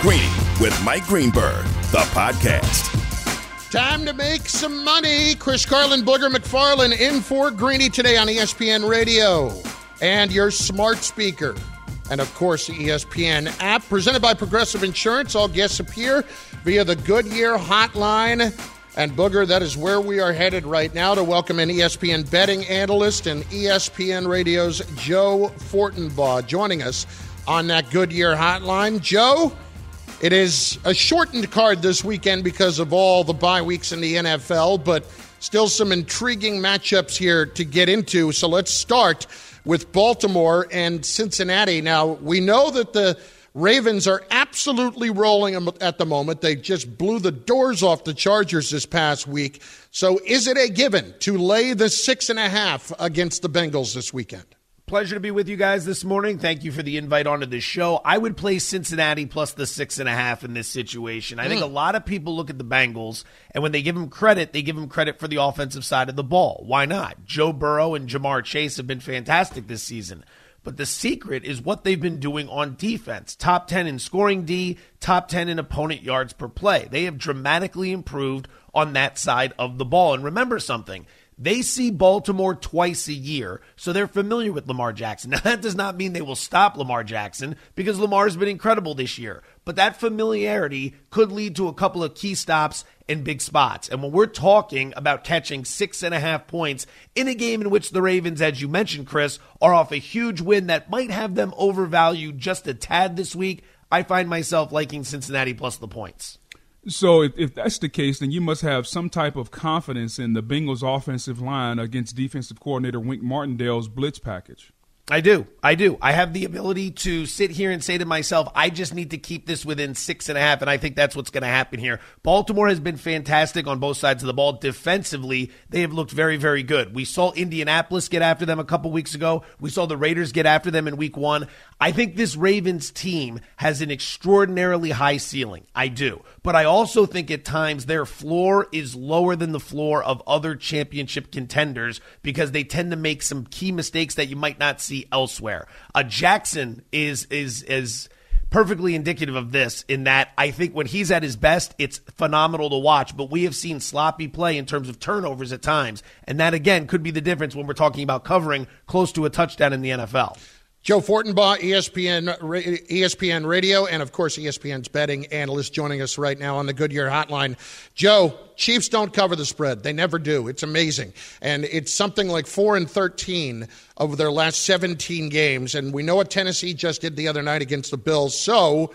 Greeny with Mike Greenberg, the podcast. Time to make some money. Chris Carlin, Booger McFarland in for Greeny today on ESPN Radio and your smart speaker. And of course, the ESPN app presented by Progressive Insurance. All guests appear via the Goodyear hotline. And Booger, that is where we are headed right now to welcome an ESPN betting analyst and ESPN Radio's Joe Fortenbaugh joining us on that Goodyear hotline. Joe, it is a shortened card this weekend because of all the bye weeks in the NFL, but still some intriguing matchups here to get into. So let's start with Baltimore and Cincinnati. Now, we know that the Ravens are absolutely rolling at the moment. They just blew the doors off the Chargers this past week. So, is it a given to lay the six and a half against the Bengals this weekend? Pleasure to be with you guys this morning. Thank you for the invite onto this show. I would play Cincinnati plus the six and a half in this situation. I mm. think a lot of people look at the Bengals, and when they give them credit, they give them credit for the offensive side of the ball. Why not? Joe Burrow and Ja'Marr Chase have been fantastic this season. But the secret is what they've been doing on defense. Top 10 in scoring D, top 10 in opponent yards per play. They have dramatically improved on that side of the ball. And remember something they see Baltimore twice a year, so they're familiar with Lamar Jackson. Now, that does not mean they will stop Lamar Jackson because Lamar's been incredible this year, but that familiarity could lead to a couple of key stops in big spots. And when we're talking about catching six and a half points in a game in which the Ravens, as you mentioned, Chris, are off a huge win that might have them overvalued just a tad this week, I find myself liking Cincinnati plus the points. So if, if, that's the case, then you must have some type of confidence in the Bengals' offensive line against defensive coordinator Wink Martindale's blitz package. I do. I do. I have the ability to sit here and say to myself, I just need to keep this within six and a half. And I think that's what's going to happen here. Baltimore has been fantastic on both sides of the ball. Defensively, they have looked very, very good. We saw Indianapolis get after them a couple weeks ago. We saw the Raiders get after them in week one. I think this Ravens team has an extraordinarily high ceiling. I do. But I also think at times their floor is lower than the floor of other championship contenders because they tend to make some key mistakes that you might not see elsewhere. A Jackson is is is perfectly indicative of this in that I think when he's at his best, it's phenomenal to watch. But we have seen sloppy play in terms of turnovers at times. And that, again, could be the difference when we're talking about covering close to a touchdown in the NFL. Joe Fortenbaugh, ESPN, ESPN Radio, and of course ESPN's betting analyst joining us right now on the Goodyear Hotline. Joe, Chiefs don't cover the spread; they never do. It's amazing, and it's something like four and thirteen over their last seventeen games. And we know what Tennessee just did the other night against the Bills. So,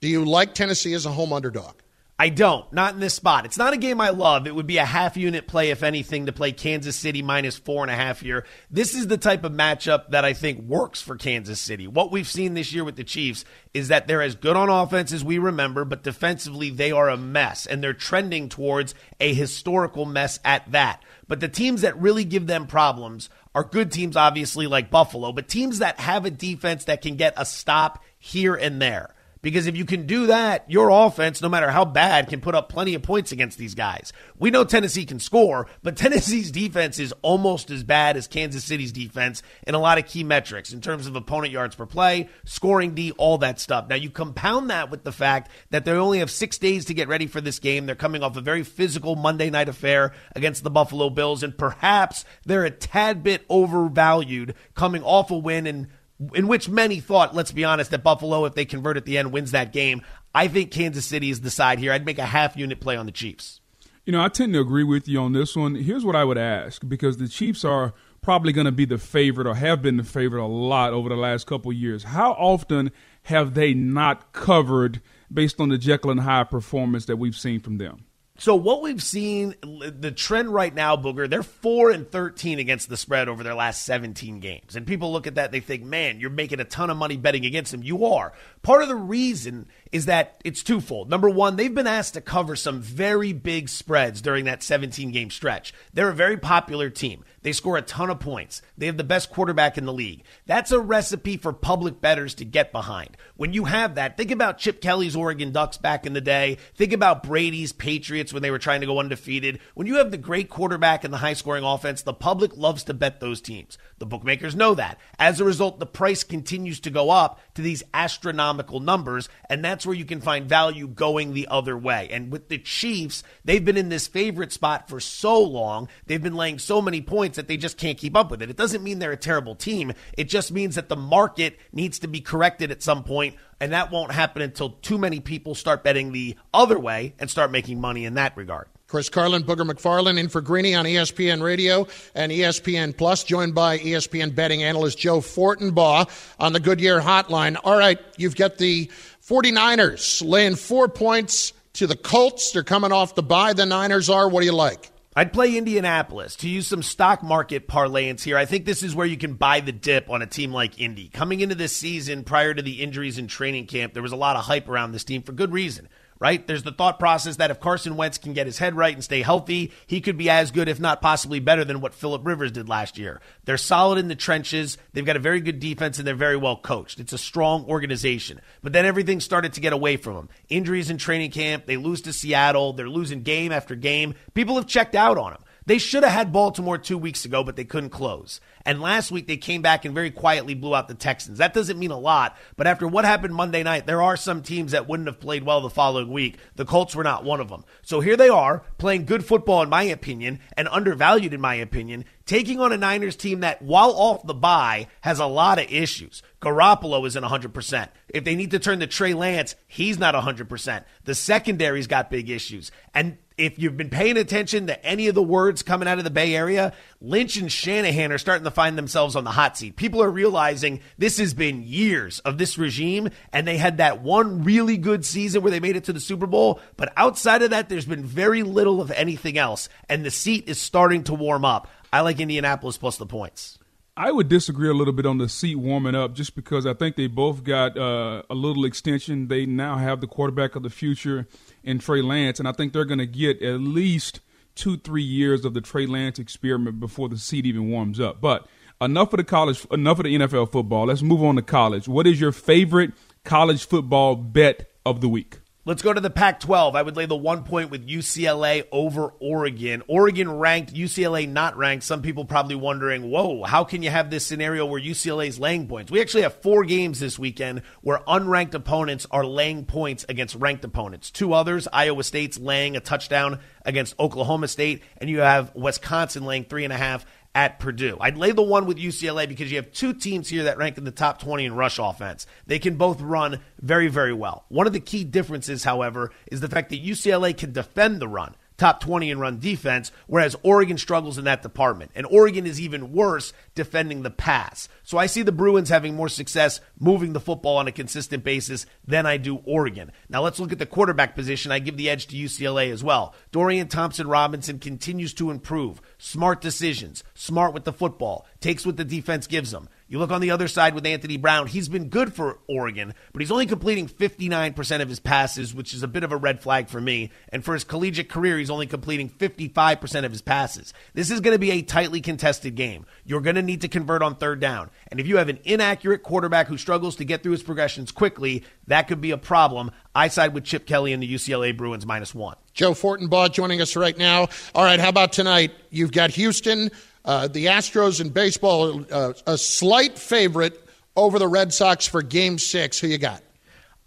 do you like Tennessee as a home underdog? I don't. Not in this spot. It's not a game I love. It would be a half unit play, if anything, to play Kansas City minus four and a half here. This is the type of matchup that I think works for Kansas City. What we've seen this year with the Chiefs is that they're as good on offense as we remember, but defensively, they are a mess, and they're trending towards a historical mess at that. But the teams that really give them problems are good teams, obviously, like Buffalo, but teams that have a defense that can get a stop here and there. Because if you can do that, your offense, no matter how bad, can put up plenty of points against these guys. We know Tennessee can score, but Tennessee's defense is almost as bad as Kansas City's defense in a lot of key metrics in terms of opponent yards per play, scoring D, all that stuff. Now, you compound that with the fact that they only have six days to get ready for this game. They're coming off a very physical Monday night affair against the Buffalo Bills, and perhaps they're a tad bit overvalued coming off a win and in which many thought, let's be honest, that Buffalo, if they convert at the end, wins that game. I think Kansas City is the side here. I'd make a half unit play on the Chiefs. You know, I tend to agree with you on this one. Here's what I would ask because the Chiefs are probably going to be the favorite or have been the favorite a lot over the last couple years. How often have they not covered based on the Jekyll and Hyde performance that we've seen from them? So what we've seen, the trend right now, Booger, they're four and thirteen against the spread over their last seventeen games, and people look at that, they think, man, you're making a ton of money betting against them. You are. Part of the reason is that it's twofold. Number one, they've been asked to cover some very big spreads during that 17 game stretch. They're a very popular team. They score a ton of points. They have the best quarterback in the league. That's a recipe for public bettors to get behind. When you have that, think about Chip Kelly's Oregon Ducks back in the day. Think about Brady's Patriots when they were trying to go undefeated. When you have the great quarterback and the high scoring offense, the public loves to bet those teams. The bookmakers know that. As a result, the price continues to go up to these astronomical numbers, and that's where you can find value going the other way. And with the Chiefs, they've been in this favorite spot for so long. They've been laying so many points that they just can't keep up with it. It doesn't mean they're a terrible team. It just means that the market needs to be corrected at some point, and that won't happen until too many people start betting the other way and start making money in that regard. Chris Carlin, Booger McFarland in for Greeny on ESPN Radio and ESPN Plus, joined by ESPN betting analyst Joe Fortenbaugh on the Goodyear Hotline. All right, you've got the 49ers laying four points to the Colts. They're coming off the bye. The Niners are. What do you like? I'd play Indianapolis to use some stock market parlance here. I think this is where you can buy the dip on a team like Indy. Coming into this season, prior to the injuries in training camp, there was a lot of hype around this team for good reason right? There's the thought process that if Carson Wentz can get his head right and stay healthy, he could be as good, if not possibly better, than what Philip Rivers did last year. They're solid in the trenches. They've got a very good defense and they're very well coached. It's a strong organization. But then everything started to get away from them. Injuries in training camp. They lose to Seattle. They're losing game after game. People have checked out on them. They should have had Baltimore two weeks ago, but they couldn't close. And last week they came back and very quietly blew out the Texans. That doesn't mean a lot, but after what happened Monday night, there are some teams that wouldn't have played well the following week. The Colts were not one of them. So here they are, playing good football in my opinion, and undervalued in my opinion, taking on a Niners team that, while off the bye, has a lot of issues. Garoppolo isn't 100%. If they need to turn to Trey Lance, he's not 100%. The secondary's got big issues. And if you've been paying attention to any of the words coming out of the Bay Area, Lynch and Shanahan are starting to find themselves on the hot seat. People are realizing this has been years of this regime, and they had that one really good season where they made it to the Super Bowl. But outside of that, there's been very little of anything else, and the seat is starting to warm up. I like Indianapolis plus the points. I would disagree a little bit on the seat warming up just because I think they both got uh, a little extension. They now have the quarterback of the future in Trey Lance, and I think they're going to get at least two, three years of the Trey Lance experiment before the seat even warms up. But enough of the college, enough of the NFL football. Let's move on to college. What is your favorite college football bet of the week? Let's go to the Pac 12. I would lay the one point with UCLA over Oregon. Oregon ranked, UCLA not ranked. Some people probably wondering, whoa, how can you have this scenario where UCLA is laying points? We actually have four games this weekend where unranked opponents are laying points against ranked opponents. Two others, Iowa State's laying a touchdown against Oklahoma State, and you have Wisconsin laying three and a half at Purdue. I'd lay the one with UCLA because you have two teams here that rank in the top 20 in rush offense. They can both run very, very well. One of the key differences, however, is the fact that UCLA can defend the run top 20 in run defense, whereas Oregon struggles in that department. And Oregon is even worse defending the pass. So I see the Bruins having more success moving the football on a consistent basis than I do Oregon. Now let's look at the quarterback position. I give the edge to UCLA as well. Dorian Thompson Robinson continues to improve. Smart decisions, smart with the football, takes what the defense gives him. You look on the other side with Anthony Brown. He's been good for Oregon, but he's only completing 59% of his passes, which is a bit of a red flag for me. And for his collegiate career, he's only completing 55% of his passes. This is going to be a tightly contested game. You're going to need to convert on third down. And if you have an inaccurate quarterback who struggles to get through his progressions quickly, that could be a problem. I side with Chip Kelly and the UCLA Bruins minus one. Joe Fortenbaugh joining us right now. All right, how about tonight? You've got Houston uh, the Astros in baseball, uh, a slight favorite over the Red Sox for game six. Who you got?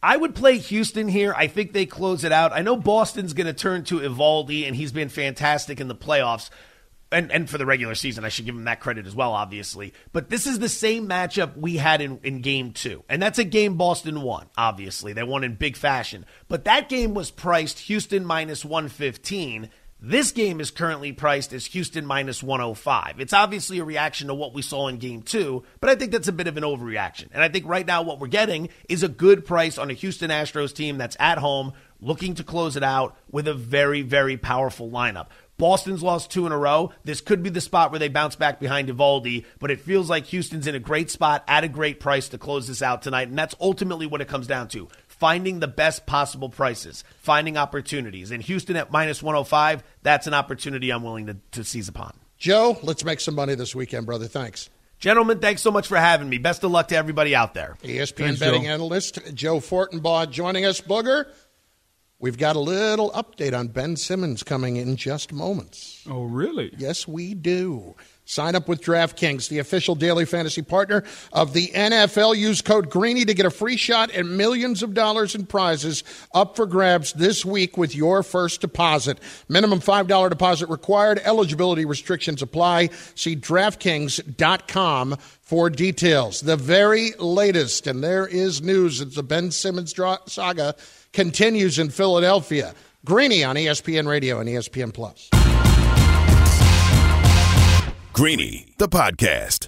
I would play Houston here. I think they close it out. I know Boston's going to turn to Eovaldi, and he's been fantastic in the playoffs. And, and for the regular season, I should give him that credit as well, obviously. But this is the same matchup we had in, in game two. And that's a game Boston won, obviously. They won in big fashion. But that game was priced Houston minus 115. This game is currently priced as Houston minus 105. It's obviously a reaction to what we saw in game two, but I think that's a bit of an overreaction. And I think right now what we're getting is a good price on a Houston Astros team that's at home, looking to close it out with a very, very powerful lineup. Boston's lost two in a row. This could be the spot where they bounce back behind Eovaldi, but it feels like Houston's in a great spot at a great price to close this out tonight, and that's ultimately what it comes down to. Finding the best possible prices, finding opportunities. In Houston at minus 105, that's an opportunity I'm willing to, to seize upon. Joe, let's make some money this weekend, brother. Thanks. Gentlemen, thanks so much for having me. Best of luck to everybody out there. ESPN thanks, betting Joe. analyst Joe Fortenbaugh joining us. Booger, We've got a little update on Ben Simmons coming in just moments. Oh, really? Yes, we do. Sign up with DraftKings, the official daily fantasy partner of the NFL. Use code Greeny to get a free shot at millions of dollars in prizes up for grabs this week with your first deposit. Minimum $5 deposit required. Eligibility restrictions apply. See DraftKings.com for details. The very latest, and there is news. It's the Ben Simmons saga continues in Philadelphia. Greeny on ESPN Radio and ESPN Plus. Greeny, the podcast.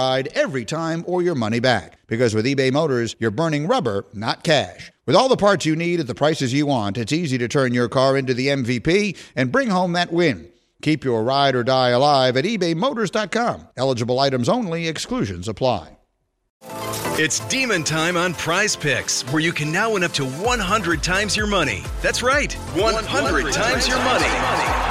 every time or your money back. Because with eBay Motors, you're burning rubber, not cash. With all the parts you need at the prices you want, it's easy to turn your car into the MVP and bring home that win. Keep your ride or die alive at ebaymotors.com. Eligible items only, exclusions apply. It's demon time on prize picks, where you can now win up to 100 times your money. That's right, 100, 100 times your money.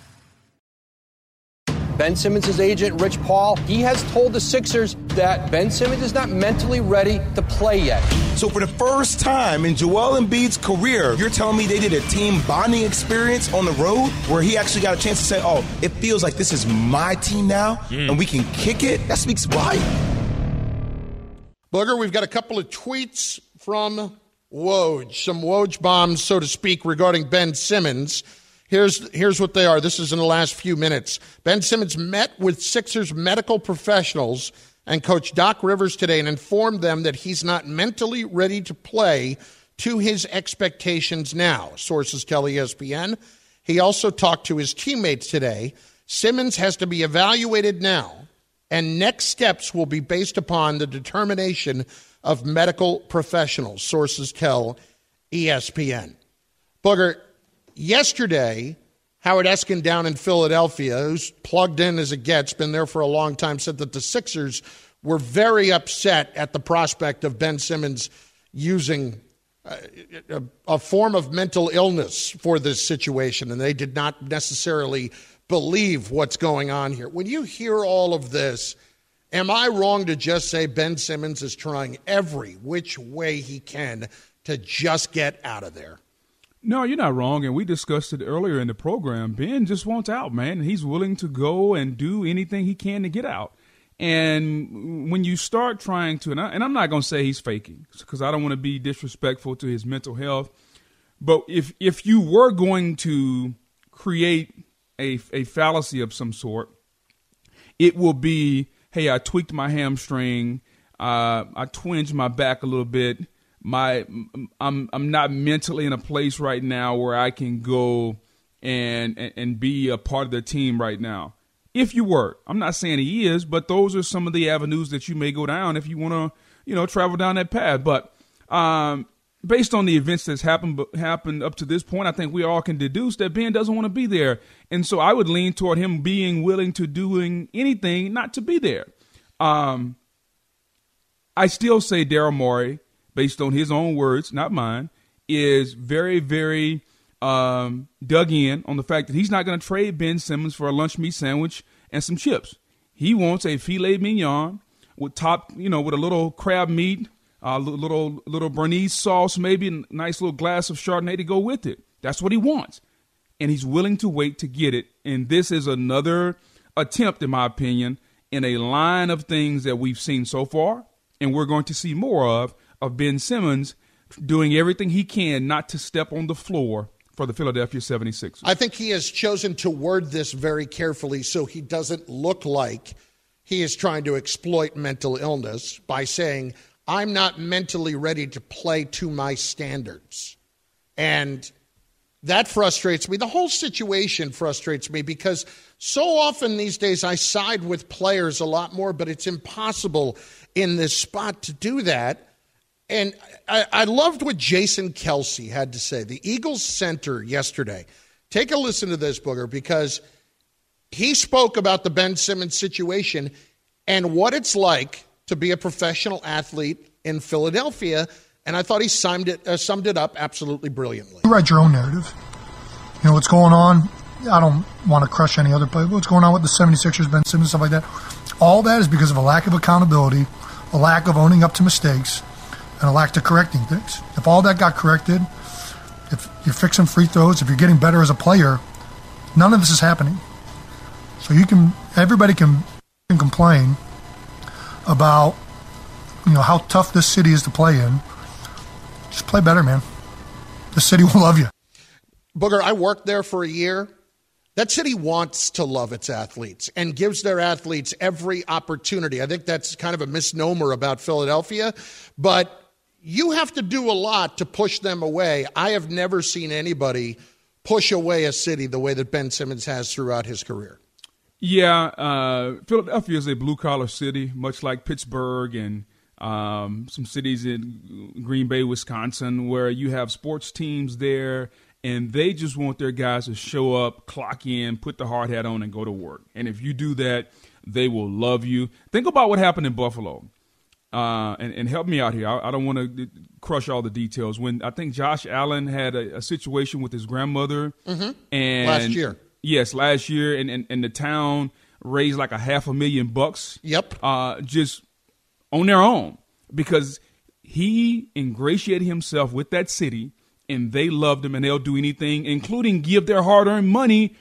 Ben Simmons' agent, Rich Paul, he has told the Sixers that Ben Simmons is not mentally ready to play yet. So, for the first time in Joel Embiid's career, you're telling me they did a team bonding experience on the road where he actually got a chance to say, Oh, it feels like this is my team now mm. and we can kick it? That speaks volumes. Booger, we've got a couple of tweets from Woj, some Woj bombs, so to speak, regarding Ben Simmons. Here's, here's what they are. This is in the last few minutes. Ben Simmons met with Sixers medical professionals and Coach Doc Rivers today and informed them that he's not mentally ready to play to his expectations now. Sources tell ESPN. He also talked to his teammates today. Simmons has to be evaluated now and next steps will be based upon the determination of medical professionals, sources tell ESPN. Booger, yesterday, Howard Eskin down in Philadelphia, who's plugged in as it gets, been there for a long time, said that the Sixers were very upset at the prospect of Ben Simmons using uh, a, a, form of mental illness for this situation, and they did not necessarily believe what's going on here. When you hear all of this, am I wrong to just say Ben Simmons is trying every which way he can to just get out of there? No, you're not wrong. And we discussed it earlier in the program. Ben just wants out, man. He's willing to go and do anything he can to get out. And when you start trying to, and, I, am not going to say he's faking because I don't want to be disrespectful to his mental health. But if if you were going to create a, a fallacy of some sort, it will be, hey, I tweaked my hamstring, uh, I twinged my back a little bit. My, I'm I'm not mentally in a place right now where I can go and, and be a part of the team right now. If you were, I'm not saying he is, but those are some of the avenues that you may go down if you want to, you know, travel down that path. But um, based on the events that's happened happened up to this point, I think we all can deduce that Ben doesn't want to be there, and so I would lean toward him being willing to doing anything not to be there. Um, I still say Daryl Morey, based on his own words, not mine, is very very um, dug in on the fact that he's not going to trade Ben Simmons for a lunch meat sandwich and some chips. He wants a filet mignon with top, you know, with a little crab meat a little little Béarnaise sauce, maybe a nice little glass of Chardonnay to go with it. That's what he wants, and he's willing to wait to get it. And this is another attempt, in my opinion, in a line of things that we've seen so far, and we're going to see more of of Ben Simmons doing everything he can not to step on the floor for the Philadelphia 76ers. I think he has chosen to word this very carefully so he doesn't look like he is trying to exploit mental illness by saying, I'm not mentally ready to play to my standards. And that frustrates me. The whole situation frustrates me because so often these days I side with players a lot more, but it's impossible in this spot to do that. And I, I loved what Jason Kelce had to say, the Eagles center yesterday. Take a listen to this, Booger, because he spoke about the Ben Simmons situation and what it's like to be a professional athlete in Philadelphia. And I thought he summed it, uh, summed it up absolutely brilliantly. You write your own narrative. You know what's going on. I don't want to crush any other player. What's going on with the 76ers, Ben Simmons, stuff like that. All that is because of a lack of accountability, a lack of owning up to mistakes, and a lack of correcting things. If all that got corrected, if you're fixing free throws, if you're getting better as a player, none of this is happening. So you can, everybody can, can complain about you know how tough this city is to play in. Just play better, man. The city will love you. Booger, I worked there for a year. That city wants to love its athletes and gives their athletes every opportunity. I think that's kind of a misnomer about Philadelphia, but you have to do a lot to push them away. I have never seen anybody push away a city the way that Ben Simmons has throughout his career. Yeah, uh, Philadelphia is a blue collar city, much like Pittsburgh and um, some cities in Green Bay, Wisconsin, where you have sports teams there, and they just want their guys to show up, clock in, put the hard hat on, and go to work. And if you do that, they will love you. Think about what happened in Buffalo. Uh, and, and, help me out here. I, I don't want to crush all the details. When I think Josh Allen had a, a situation with his grandmother, mm-hmm. and last year, yes, last year, and, and, and the town raised like a half a million bucks. Yep. Uh, just on their own because he ingratiated himself with that city and they loved him and they'll do anything, including give their hard earned money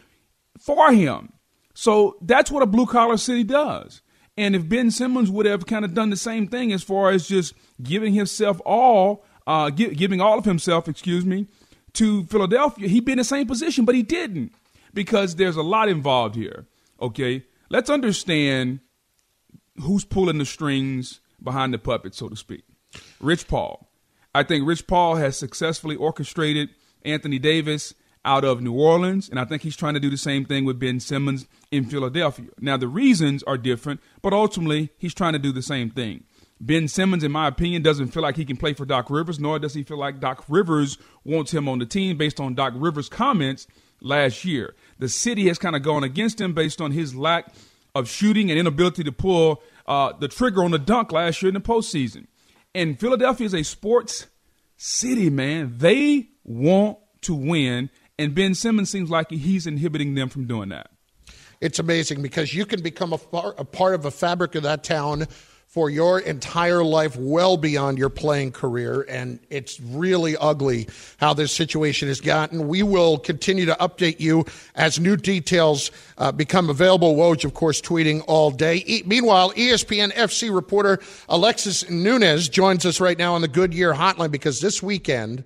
for him. So that's what a blue collar city does. And if Ben Simmons would have kind of done the same thing as far as just giving himself all, uh, gi- giving all of himself, excuse me, to Philadelphia, he'd be in the same position, but he didn't because there's a lot involved here. Okay, let's understand who's pulling the strings behind the puppet, so to speak. Rich Paul. I think Rich Paul has successfully orchestrated Anthony Davis out of New Orleans, and I think he's trying to do the same thing with Ben Simmons in Philadelphia. Now, the reasons are different, but ultimately, he's trying to do the same thing. Ben Simmons, in my opinion, doesn't feel like he can play for Doc Rivers, nor does he feel like Doc Rivers wants him on the team based on Doc Rivers' comments last year. The city has kind of gone against him based on his lack of shooting and inability to pull uh, the trigger on the dunk last year in the postseason. And Philadelphia is a sports city, man. They want to win, and Ben Simmons seems like he's inhibiting them from doing that. It's amazing because you can become a, a part of a fabric of that town for your entire life, well beyond your playing career. And it's really ugly how this situation has gotten. We will continue to update you as new details uh, become available. Woj, of course, tweeting all day. E- meanwhile, ESPN FC reporter Alexis Nunez joins us right now on the Goodyear hotline because this weekend,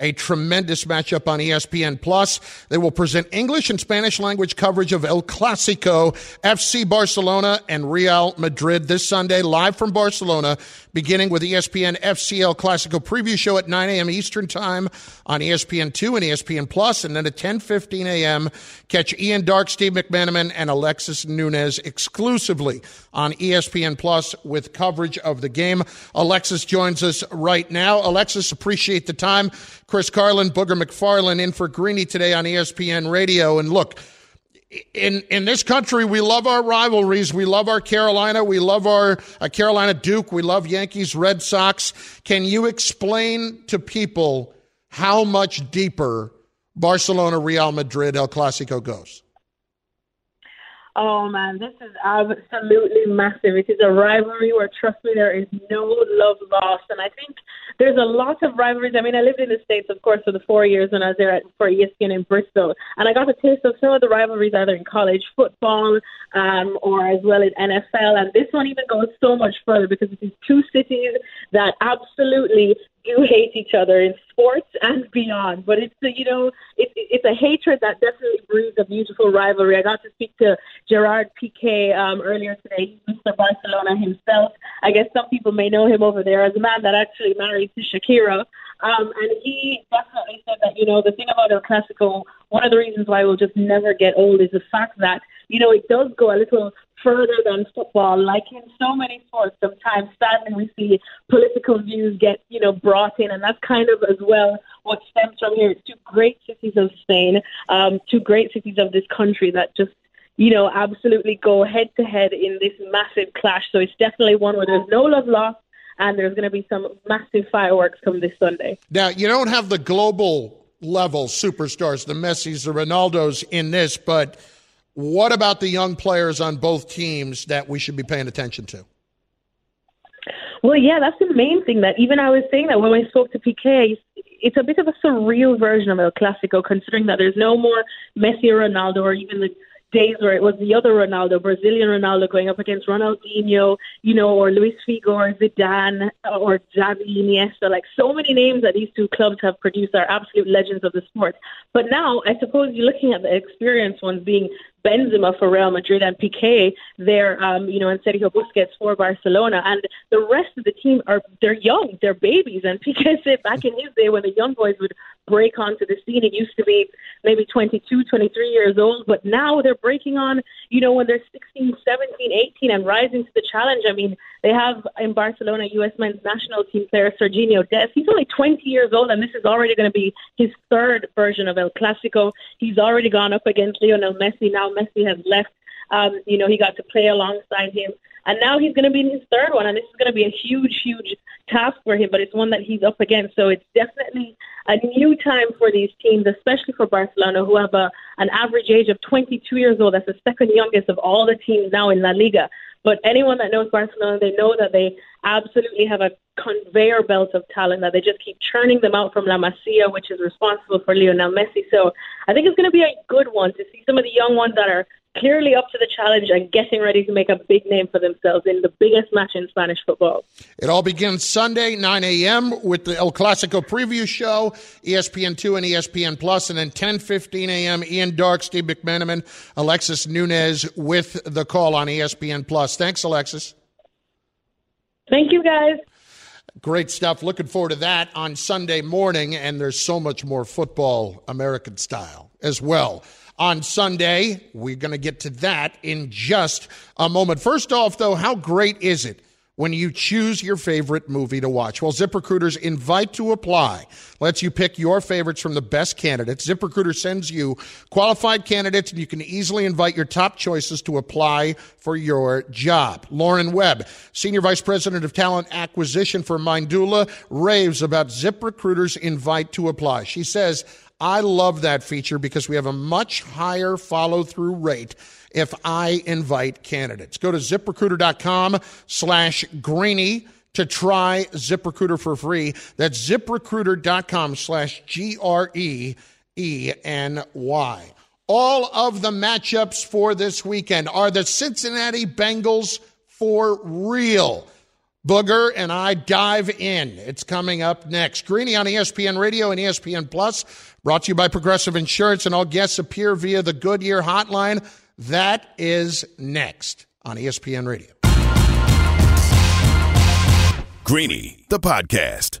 a tremendous matchup on ESPN Plus. They will present English and Spanish language coverage of El Clasico, FC Barcelona, and Real Madrid this Sunday, live from Barcelona, beginning with ESPN FC El Clasico preview show at 9 a.m. Eastern Time on ESPN2 and ESPN Plus, and then at 10:15 a.m. catch Ian Darke, Steve McManaman, and Alexis Nunez exclusively on ESPN Plus with coverage of the game. Alexis joins us right now. Alexis, appreciate the time. Chris Carlin, Booger McFarland in for Greeny today on ESPN Radio. And look, in in this country, we love our rivalries. We love our Carolina. We love our uh, Carolina Duke. We love Yankees, Red Sox. Can you explain to people how much deeper Barcelona, Real Madrid, El Clasico goes? Oh man, this is absolutely massive. It is a rivalry where, trust me, there is no love lost. And I think there's a lot of rivalries. I mean, I lived in the States, of course, for the four years when I was there at, for ESPN in Bristol. And I got a taste of some of the rivalries either in college football um, or as well in NFL. And this one even goes so much further because it is two cities that absolutely do hate each other in sports and beyond. But it's a, you know it's it's a hatred that definitely breeds a beautiful rivalry. I got to speak to Gerard Piqué um, earlier today. He's Mr. Barcelona himself. I guess some people may know him over there as a man that actually married to Shakira. Um, and he definitely said that you know the thing about El Clasico, one of the reasons why we'll just never get old is the fact that you know it does go a little further than football. Like in so many sports, sometimes sadly we see political views get, you know, brought in, and that's kind of as well what stems from here. It's two great cities of Spain, um, two great cities of this country that just you know, absolutely go head to head in this massive clash. So it's definitely one where there's no love lost and there's going to be some massive fireworks come this Sunday. Now, you don't have the global level superstars, the Messis, the Ronaldos in this, but what about the young players on both teams that we should be paying attention to? Well, yeah, that's the main thing. That even I was saying that when I spoke to Piqué, it's a bit of a surreal version of El Clasico, considering that there's no more Messi or Ronaldo or even the days where it was the other Ronaldo, Brazilian Ronaldo, going up against Ronaldinho, you know, or Luis Figo or Zidane or Xavi Iniesta. Like so many names that these two clubs have produced are absolute legends of the sport. But now, I suppose you're looking at the experienced ones being Benzema for Real Madrid and Piqué there, um, you know, and Sergio Busquets for Barcelona. And the rest of the team are they're young, they're babies. And Piqué said back in his day when the young boys would break onto the scene, it used to be maybe 22, 23 years old, but now they're breaking on, you know, when they're 16, 17, 18 and rising to the challenge. I mean, they have in Barcelona U.S. men's national team player Sergiño Dest. He's only 20 years old, and this is already going to be his third version of El Clasico. He's already gone up against Lionel Messi. Now Messi has left. Um, you know, he got to play alongside him. And now he's going to be in his third one, and this is going to be a huge, huge task for him, but it's one that he's up against. So it's definitely a new time for these teams, especially for Barcelona, who have a, an average age of 22 years old. That's the second youngest of all the teams now in La Liga. But anyone that knows Barcelona, they know that they absolutely have a conveyor belt of talent that they just keep churning them out from La Masia, which is responsible for Lionel Messi. So I think it's going to be a good one to see some of the young ones that are clearly up to the challenge and getting ready to make a big name for themselves in the biggest match in Spanish football. It all begins Sunday, 9 a.m. with the El Clasico preview show, ESPN2 and ESPN Plus, and then 10:15 a.m. Ian Darke, Steve McManaman, Alexis Nunez with the call on ESPN Plus. Thanks, Alexis. Thank you, guys. Great stuff. Looking forward to that on Sunday morning, and there's so much more football, American style, as well on Sunday. We're going to get to that in just a moment. First off, though, how great is it? when you choose your favorite movie to watch. Well, ZipRecruiter's invite to apply lets you pick your favorites from the best candidates. ZipRecruiter sends you qualified candidates, and you can easily invite your top choices to apply for your job. Lauren Webb, Senior Vice President of Talent Acquisition for Mindula, raves about ZipRecruiter's invite to apply. She says, I love that feature because we have a much higher follow through rate if I invite candidates. Go to ziprecruiter.com slash greeny to try ZipRecruiter for free. That's ziprecruiter.com slash G R E E N Y. All of the matchups for this weekend are the Cincinnati Bengals for real. Booger and I dive in. It's coming up next. Greeny on ESPN Radio and ESPN Plus, brought to you by Progressive Insurance, and all guests appear via the Goodyear hotline. That is next on ESPN Radio. Greeny, the podcast.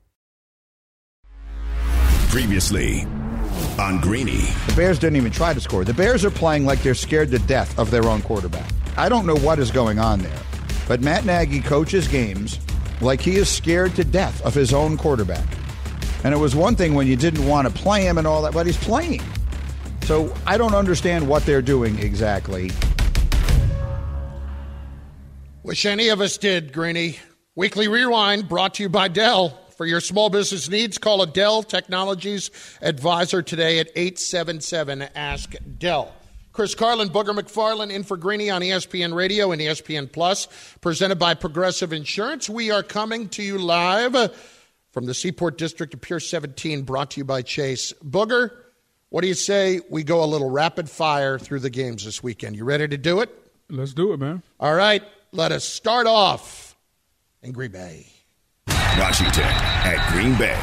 Previously on Greeny. The Bears didn't even try to score. The Bears are playing like they're scared to death of their own quarterback. I don't know what is going on there, but Matt Nagy coaches games like he is scared to death of his own quarterback. And it was one thing when you didn't want to play him and all that, but he's playing. So I don't understand what they're doing exactly. Wish any of us did, Greeny. Weekly Rewind brought to you by Dell. For your small business needs, call a Dell Technologies advisor today at 877 Ask Dell. Chris Carlin, Booger McFarland in for Greeny on ESPN Radio and ESPN Plus, presented by Progressive Insurance. We are coming to you live from the Seaport District of Pier 17, brought to you by Chase. Booger, what do you say we go a little rapid fire through the games this weekend? You ready to do it? Let's do it, man. All right, let us start off in Green Bay. Washington at Green Bay.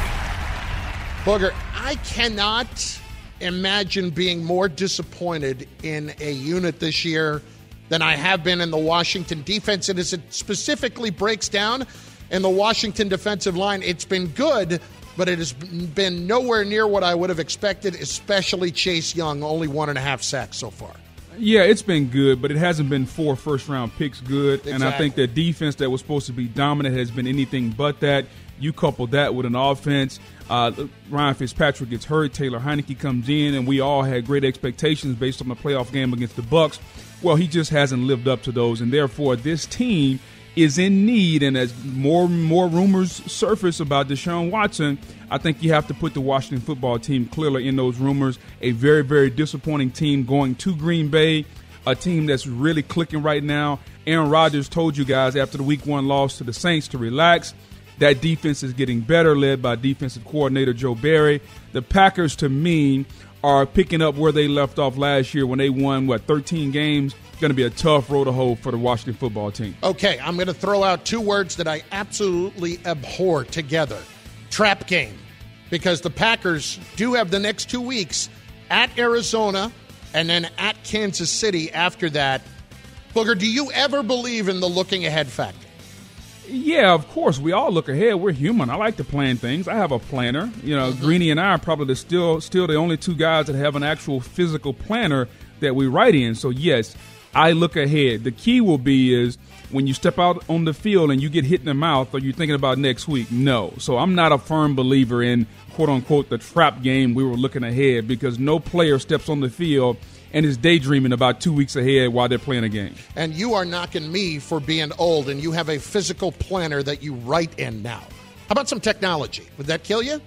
Booger, I cannot imagine being more disappointed in a unit this year than I have been in the Washington defense. And as it specifically breaks down in the Washington defensive line, it's been good, but it has been nowhere near what I would have expected, especially Chase Young, only one and a half sacks so far. Yeah, it's been good, but it hasn't been four first round picks good. Exactly. And I think the defense that was supposed to be dominant has been anything but that. You couple that with an offense. Uh, Ryan Fitzpatrick gets hurt. Taylor Heinicke comes in, and we all had great expectations based on the playoff game against the Bucs. Well, he just hasn't lived up to those, and therefore this team is in need. And as more more rumors surface about Deshaun Watson, I think you have to put the Washington football team clearly in those rumors. A very very disappointing team going to Green Bay, a team that's really clicking right now. Aaron Rodgers told you guys after the Week One loss to the Saints to relax. That defense is getting better, led by defensive coordinator Joe Barry. The Packers, to me, are picking up where they left off last year when they won what 13 games. Going to be a tough road to hoe for the Washington football team. Okay, I'm going to throw out two words that I absolutely abhor together: trap game, because the Packers do have the next two weeks at Arizona and then at Kansas City after that. Booger, do you ever believe in the looking ahead factor? Yeah, of course. We all look ahead. We're human. I like to plan things. I have a planner. You know, mm-hmm. Greeny and I are probably the still still the only two guys that have an actual physical planner that we write in. So yes, I look ahead. The key will be is when you step out on the field and you get hit in the mouth, are you thinking about next week? No. So I'm not a firm believer in quote unquote the trap game. We were looking ahead because no player steps on the field and is daydreaming about two weeks ahead while they're playing a game. And you are knocking me for being old, and you have a physical planner that you write in now. How about some technology? Would that kill you?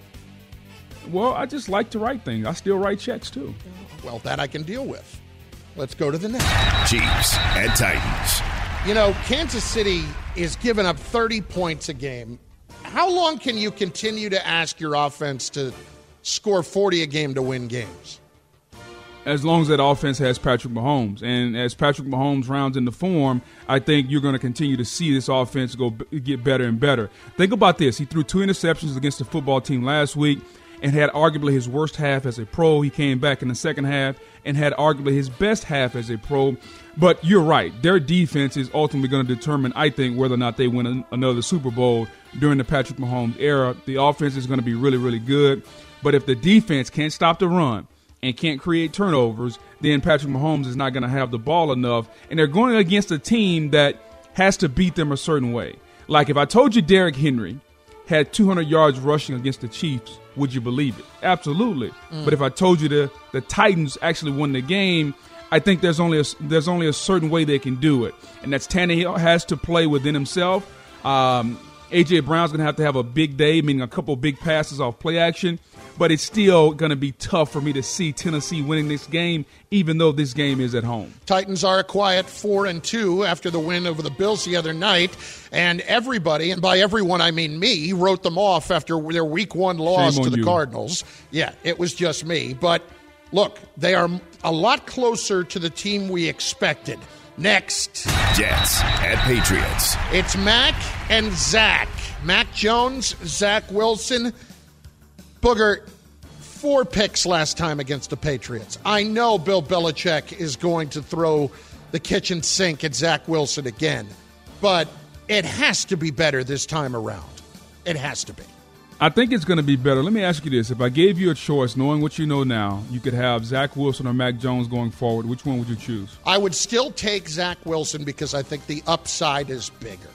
Well, I just like to write things. I still write checks too. Well, that I can deal with. Let's go to the next. Chiefs and Titans. You know, Kansas City is giving up 30 points a game. How long can you continue to ask your offense to score 40 a game to win games? As long as that offense has Patrick Mahomes. And as Patrick Mahomes rounds into form, I think you're going to continue to see this offense go get better and better. Think about this. He threw two interceptions against the football team last week, and had arguably his worst half as a pro. He came back in the second half and had arguably his best half as a pro. But you're right. Their defense is ultimately going to determine, I think, whether or not they win another Super Bowl during the Patrick Mahomes era. The offense is going to be really, really good. But if the defense can't stop the run and can't create turnovers, then Patrick Mahomes is not going to have the ball enough. And they're going against a team that has to beat them a certain way. Like if I told you Derrick Henry had 200 yards rushing against the Chiefs, would you believe it? Absolutely. Mm. But if I told you the the Titans actually won the game, I think there's only a, there's only a certain way they can do it, and that's Tannehill has to play within himself. Um, AJ Brown's going to have to have a big day, meaning a couple big passes off play action. But it's still going to be tough for me to see Tennessee winning this game, even though this game is at home. Titans are a quiet four and two after the win over the Bills the other night, and everybody, and by everyone I mean me, wrote them off after their Week One loss Shame to on the you. Cardinals. Yeah, it was just me. But look, they are a lot closer to the team we expected. Next, Jets at Patriots. it's Mac and Zach. Mac Jones, Zach Wilson. Booger, four picks last time against the Patriots. I know Bill Belichick is going to throw the kitchen sink at Zach Wilson again, but it has to be better this time around. It has to be. I think it's going to be better. Let me ask you this: If I gave you a choice, knowing what you know now, you could have Zach Wilson or Mac Jones going forward. Which one would you choose? I would still take Zach Wilson because I think the upside is bigger.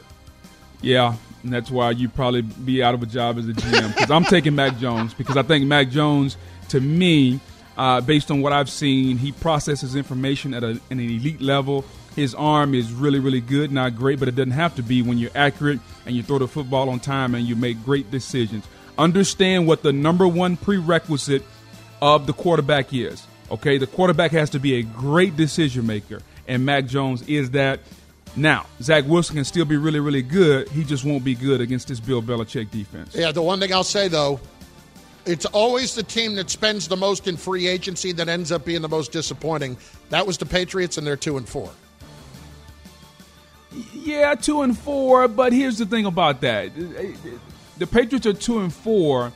Yeah, and that's why you probably be out of a job as a GM because I'm taking Mac Jones because I think Mac Jones, to me, uh, based on what I've seen, he processes information at a, an elite level. His arm is really, really good, not great, but it doesn't have to be when you're accurate and you throw the football on time and you make great decisions. Understand what the number one prerequisite of the quarterback is. Okay, the quarterback has to be a great decision maker, and Mac Jones is that. Now, Zach Wilson can still be really, really good. He just won't be good against this Bill Belichick defense. Yeah, the one thing I'll say though, it's always the team that spends the most in free agency that ends up being the most disappointing. That was the Patriots, and they're two and four. Yeah, two and four. But here's the thing about that: the Patriots are two and four,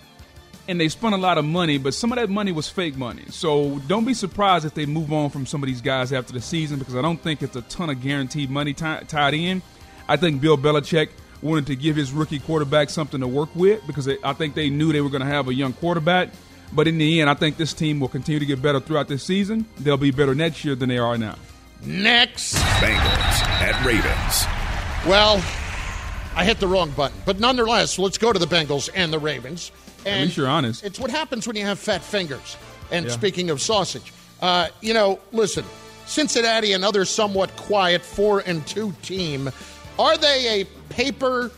and they spent a lot of money, but some of that money was fake money. So don't be surprised if they move on from some of these guys after the season, because I don't think it's a ton of guaranteed money ti- tied in. I think Bill Belichick wanted to give his rookie quarterback something to work with because they, I think they knew they were going to have a young quarterback. But in the end, I think this team will continue to get better throughout this season. They'll be better next year than they are now. Next, Bengals at Ravens. Well, I hit the wrong button, but nonetheless, let's go to the Bengals and the Ravens. And At least you're honest. It's what happens when you have fat fingers. And Yeah. speaking of sausage, uh, you know, listen, Cincinnati, another somewhat quiet four and two team. Are they a paper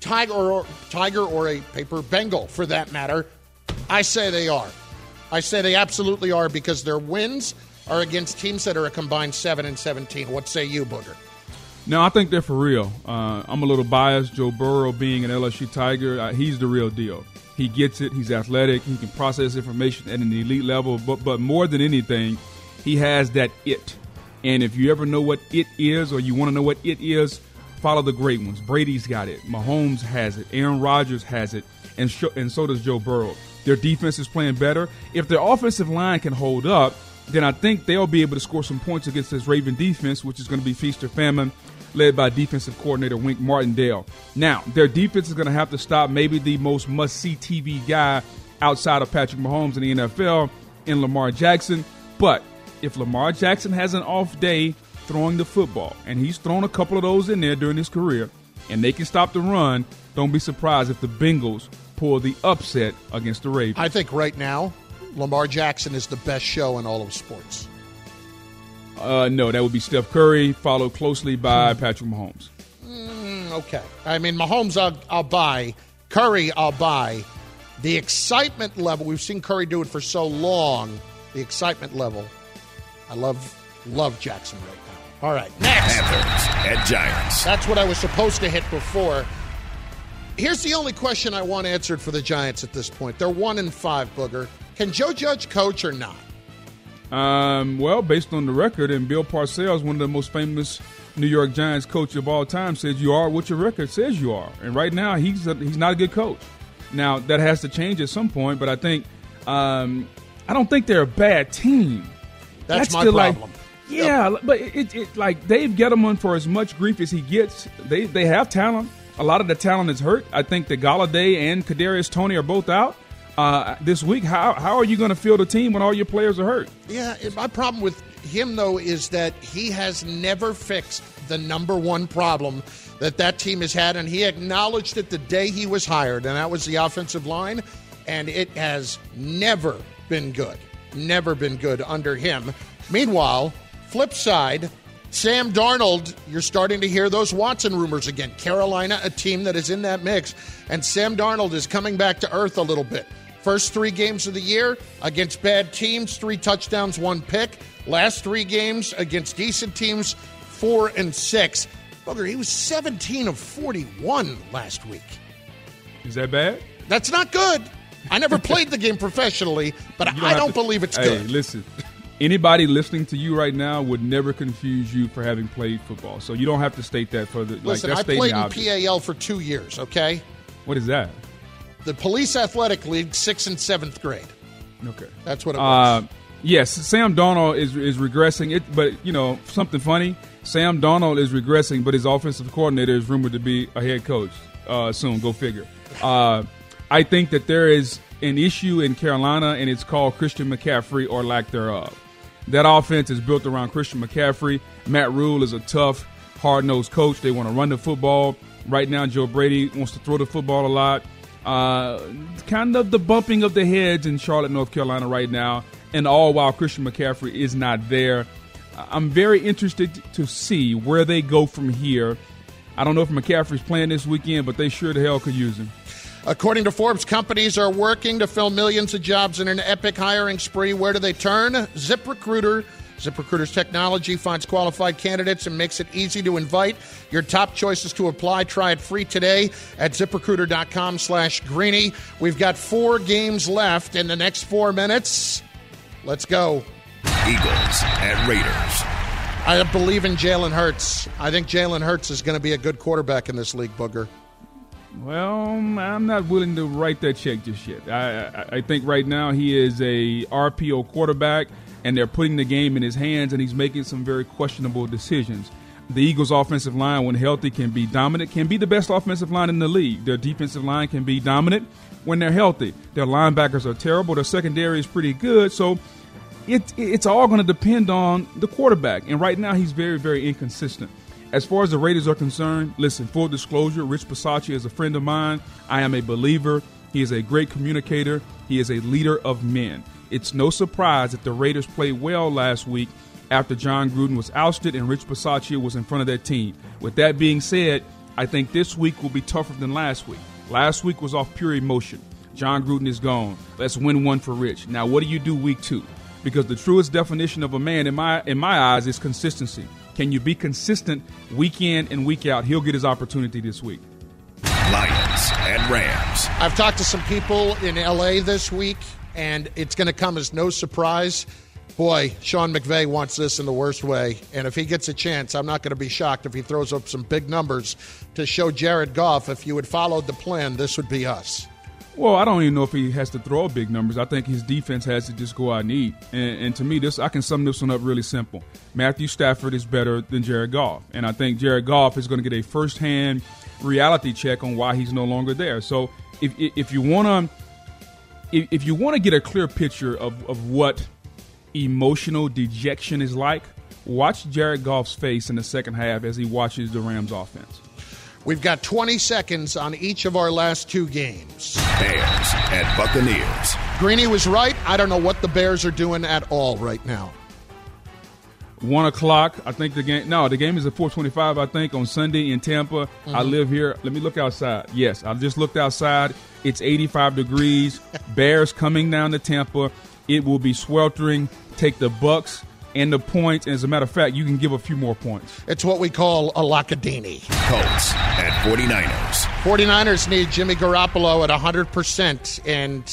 tiger or tiger or a paper Bengal for that matter? I say they are. I say they absolutely are because their wins are against teams that are a combined seven and seventeen. What say you, Booger? No, I think they're for real. Uh, I'm a little biased. Joe Burrow being an LSU Tiger, uh, he's the real deal. He gets it. He's athletic. He can process information at an elite level. But but more than anything, he has that it. And if you ever know what it is, or you want to know what it is, follow the great ones. Brady's got it. Mahomes has it. Aaron Rodgers has it, and sh- and so does Joe Burrow. Their defense is playing better. If their offensive line can hold up, then I think they'll be able to score some points against this Raven defense, which is going to be feast or famine, led by defensive coordinator Wink Martindale. Now, their defense is going to have to stop maybe the most must see TV guy outside of Patrick Mahomes in the NFL in Lamar Jackson. But if Lamar Jackson has an off day throwing the football, and he's thrown a couple of those in there during his career, and they can stop the run, don't be surprised if the Bengals pull the upset against the Ravens. I think right now, Lamar Jackson is the best show in all of sports. Uh, no, that would be Steph Curry, followed closely by Patrick Mahomes. Mm, okay. I mean, Mahomes, I'll, I'll buy. Curry, I'll buy. The excitement level, we've seen Curry do it for so long. The excitement level, I love, love Jackson right now. All right, next. Panthers at Giants. That's what I was supposed to hit before. Here's the only question I want answered for the Giants at this point. They're one in five, Booger. Can Joe Judge coach or not? Um, well, based on the record, and Bill Parcells, one of the most famous New York Giants coach of all time, says you are what your record says you are. And right now, he's a, he's not a good coach. Now that has to change at some point, but I think um, I don't think they're a bad team. That's, my still problem. Like, yeah, but it, it, it like Dave Gettleman for as much grief as he gets, they they have talent. A lot of the talent is hurt. I think that Golladay and Kadarius Toney are both out uh, this week. How how are you going to field a team when all your players are hurt? Yeah, my problem with him though is that he has never fixed the number one problem that that team has had, and he acknowledged it the day he was hired, and that was the offensive line, and it has never been good, never been good under him. Meanwhile, flip side. Sam Darnold, you're starting to hear those Watson rumors again. Carolina, a team that is in that mix, and Sam Darnold is coming back to earth a little bit. First three games of the year against bad teams, three touchdowns, one pick. Last three games against decent teams, four and six. Booger, he was 17 of 41 last week. Is that bad? That's not good. I never played the game professionally, but You I don't to- believe it's hey, good. listen. Anybody listening to you right now would never confuse you for having played football. So you don't have to state that for the like Listen, that's I played in obvious. PAL for two years, okay? What is that? The Police Athletic League, sixth and seventh grade. Okay. That's what it was. Uh, yes, Sam Darnold is is regressing. It, but you know something funny. Sam Darnold is regressing, but his offensive coordinator is rumored to be a head coach uh, soon. Go figure. Uh, I think that there is an issue in Carolina, and it's called Christian McCaffrey or lack thereof. That offense is built around Christian McCaffrey. Matt Rhule is a tough, hard nosed coach. They want to run the football. Right now, Joe Brady wants to throw the football a lot. Uh, kind of the bumping of the heads in Charlotte, North Carolina, right now, and all while Christian McCaffrey is not there. I'm very interested to see where they go from here. I don't know if McCaffrey's playing this weekend, but they sure the hell could use him. According to Forbes, companies are working to fill millions of jobs in an epic hiring spree. Where do they turn? ZipRecruiter. ZipRecruiter's technology finds qualified candidates and makes it easy to invite your top choices to apply. Try it free today at ziprecruiter.com slash greeny. We've got four games left in the next four minutes. Let's go. Eagles at Raiders. I believe in Jalen Hurts. I think Jalen Hurts is going to be a good quarterback in this league, Booger. Well, I'm not willing to write that check just yet. I, I, I think right now he is a RPO quarterback, and they're putting the game in his hands, and he's making some very questionable decisions. The Eagles' offensive line, when healthy, can be dominant, can be the best offensive line in the league. Their defensive line can be dominant when they're healthy. Their linebackers are terrible. Their secondary is pretty good. So it, it's all going to depend on the quarterback. And right now, he's very, very inconsistent. As far as the Raiders are concerned, listen, full disclosure, Rich Bisaccia is a friend of mine. I am a believer. He is a great communicator. He is a leader of men. It's no surprise that the Raiders played well last week after Jon Gruden was ousted and Rich Bisaccia was in front of that team. With that being said, I think this week will be tougher than last week. Last week was off pure emotion. Jon Gruden is gone. Let's win one for Rich. Now, what do you do week two? Because the truest definition of a man, in my in my eyes, is consistency. Can you be consistent week in and week out? He'll get his opportunity this week. Lions and Rams. I've talked to some people in LA this week, and it's going to come as no surprise. Boy, Sean McVay wants this in the worst way. And if he gets a chance, I'm not going to be shocked if he throws up some big numbers to show Jared Goff if you had followed the plan, this would be us. Well, I don't even know if he has to throw big numbers. I think his defense has to just go out and eat. And, and to me, this I can sum this one up really simple. Matthew Stafford is better than Jared Goff, and I think Jared Goff is going to get a firsthand reality check on why he's no longer there. So if if you want to if, if you want to get a clear picture of, of what emotional dejection is like, watch Jared Goff's face in the second half as he watches the Rams offense. We've got 20 seconds on each of our last two games. Bears at Buccaneers. Greeny was right. I don't know what the Bears are doing at all right now. One o'clock. I think the game. No, the game is at four twenty-five. I think on Sunday in Tampa. I Mhm. live here. Let me look outside. Yes, I just looked outside. It's eighty-five degrees. Bears coming down to Tampa. It will be sweltering. Take the Bucs and the points. And as a matter of fact, you can give a few more points. It's what we call a Lacadini. Colts at 49ers. 49ers need Jimmy Garoppolo at 100%. And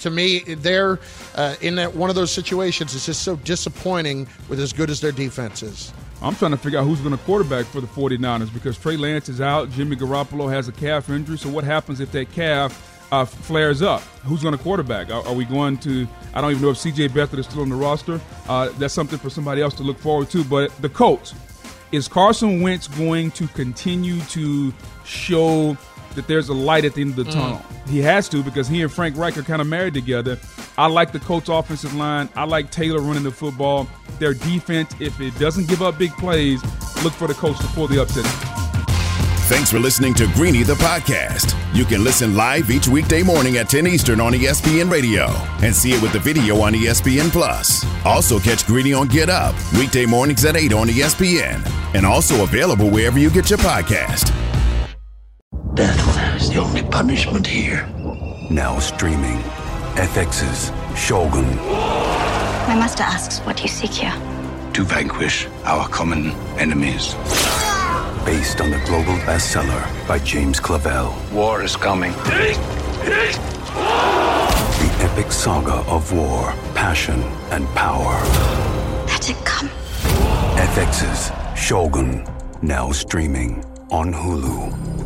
to me, they're uh, in that one of those situations. It's just so disappointing with as good as their defense is. I'm trying to figure out who's going to quarterback for the 49ers because Trey Lance is out. Jimmy Garoppolo has a calf injury. So what happens if that calf uh, flares up. Who's going to quarterback? Are, are, we going to? I don't even know if C.J. Beathard is still on the roster. Uh, that's something for somebody else to look forward to. But the Colts, is Carson Wentz going to continue to show that there's a light at the end of the mm. tunnel? He has to because he and Frank Reich are kind of married together. I like the Colts offensive line. I like Taylor running the football. Their defense, if it doesn't give up big plays, look for the Colts to pull the upset. Thanks for listening to Greeny the podcast. You can listen live each weekday morning at 10 Eastern on ESPN Radio and see it with the video on ESPN Plus. Also catch Greeny on Get Up weekday mornings at 8 on ESPN and also available wherever you get your podcast. Death is the only punishment here. Now streaming FX's Shogun. My master asks what you seek here. To vanquish our common enemies based on the global bestseller by James Clavell. War is coming. The epic saga of war, passion, and power. Let it come. FX's Shogun, now streaming on Hulu.